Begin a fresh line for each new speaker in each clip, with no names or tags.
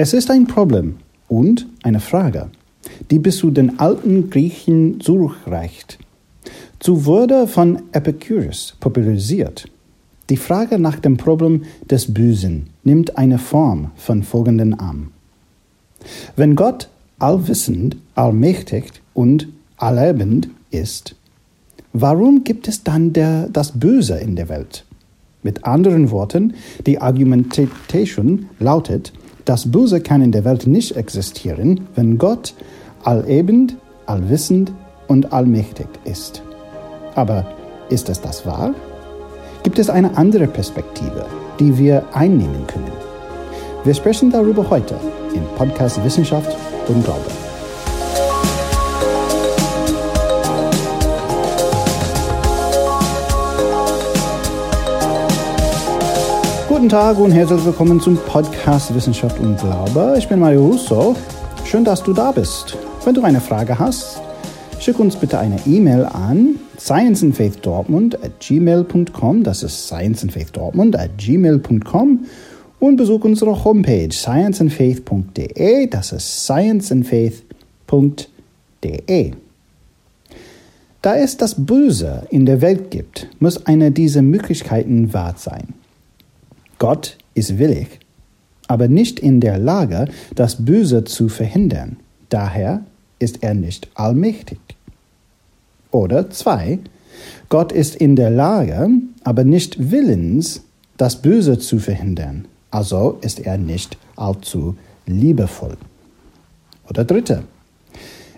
Es ist ein Problem und eine Frage, die bis zu den alten Griechen zurückreicht. Zu wurde von Epicurus popularisiert. Die Frage nach dem Problem des Bösen nimmt eine Form von folgenden an. Wenn Gott allwissend, allmächtig und allebend ist, warum gibt es dann der, das Böse in der Welt? Mit anderen Worten, die Argumentation lautet, das Böse kann in der Welt nicht existieren, wenn Gott allebend, allwissend und allmächtig ist. Aber ist es das wahr? Gibt es eine andere Perspektive, die wir einnehmen können? Wir sprechen darüber heute im Podcast Wissenschaft und Glaube. Guten Tag und herzlich willkommen zum Podcast Wissenschaft und Glaube. Ich bin Mario Russo. Schön, dass du da bist. Wenn du eine Frage hast, schick uns bitte eine E-Mail an scienceandfaithdortmund at gmail.com. Das ist scienceandfaithdortmund at gmail.com und besuch unsere Homepage scienceandfaith.de. Das ist scienceandfaith.de. Da es das Böse in der Welt gibt, muss eine dieser Möglichkeiten wahr sein. Gott ist willig, aber nicht in der Lage, das Böse zu verhindern. Daher ist er nicht allmächtig. Oder zwei, Gott ist in der Lage, aber nicht willens, das Böse zu verhindern. Also ist er nicht allzu liebevoll. Oder dritte,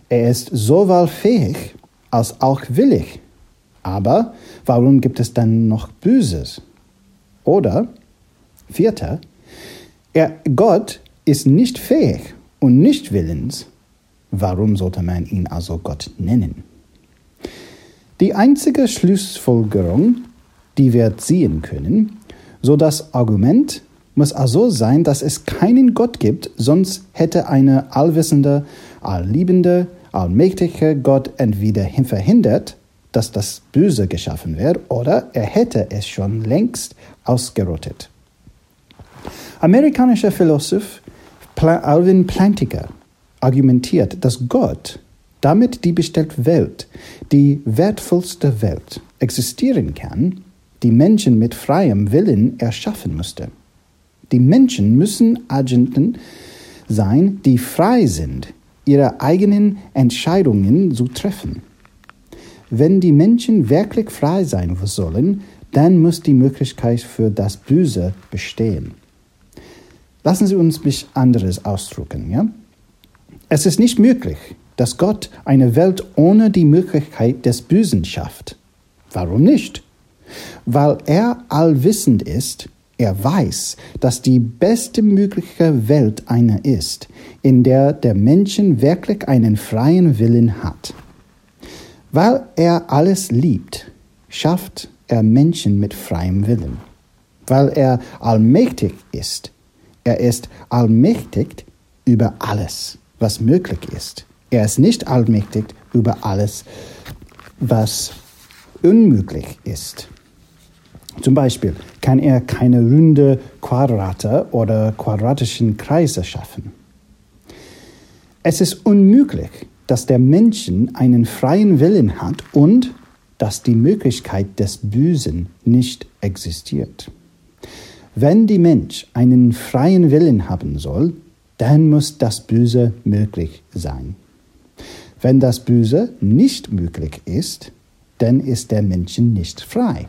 er ist sowohl fähig als auch willig. Aber warum gibt es dann noch Böses? Oder Vierter, er, Gott ist nicht fähig und nicht willens. Warum sollte man ihn also Gott nennen? Die einzige Schlussfolgerung, die wir ziehen können, so das Argument muss also sein, dass es keinen Gott gibt, sonst hätte eine allwissende, allliebende, allmächtige Gott entweder verhindert, dass das Böse geschaffen wird, oder er hätte es schon längst ausgerottet. Amerikanischer Philosoph Alvin Plantinga argumentiert, dass Gott damit die bestellte Welt, die wertvollste Welt, existieren kann, die Menschen mit freiem Willen erschaffen musste. Die Menschen müssen Agenten sein, die frei sind, ihre eigenen Entscheidungen zu treffen. Wenn die Menschen wirklich frei sein sollen, dann muss die Möglichkeit für das Böse bestehen. Lassen Sie uns mich anderes ausdrücken. Ja? Es ist nicht möglich, dass Gott eine Welt ohne die Möglichkeit des Bösen schafft. Warum nicht? Weil er allwissend ist, er weiß, dass die beste mögliche Welt eine ist, in der der Menschen wirklich einen freien Willen hat. Weil er alles liebt, schafft er Menschen mit freiem Willen. Weil er allmächtig ist, er ist allmächtig über alles, was möglich ist. Er ist nicht allmächtig über alles, was unmöglich ist. Zum Beispiel kann er keine runde Quadrate oder quadratischen Kreise schaffen. Es ist unmöglich, dass der Menschen einen freien Willen hat und dass die Möglichkeit des Bösen nicht existiert. Wenn die Mensch einen freien Willen haben soll, dann muss das Böse möglich sein. Wenn das Böse nicht möglich ist, dann ist der Mensch nicht frei.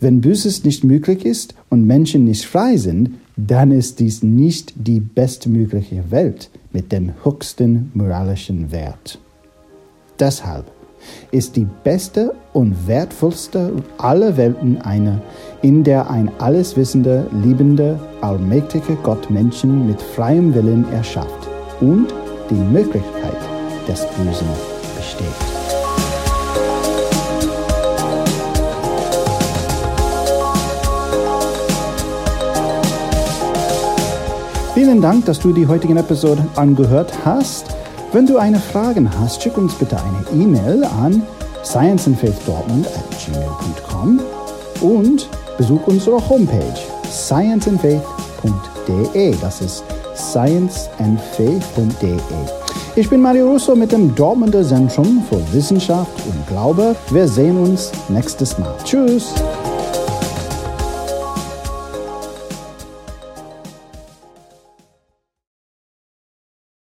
Wenn Böses nicht möglich ist und Menschen nicht frei sind, dann ist dies nicht die bestmögliche Welt mit dem höchsten moralischen Wert. Deshalb ist die beste und wertvollste aller Welten eine, in der ein alleswissender, liebender, allmächtiger Gott Menschen mit freiem Willen erschafft und die Möglichkeit des Bösen besteht. Vielen Dank, dass du die heutige Episode angehört hast. Wenn du eine Frage hast, schick uns bitte eine E-Mail an scienceandfaithdortmund at gmail.com und besuch unsere Homepage scienceandfaith.de. Das ist scienceandfaith.de. Ich bin Mario Russo mit dem Dortmunder Zentrum für Wissenschaft und Glaube. Wir sehen uns nächstes Mal. Tschüss!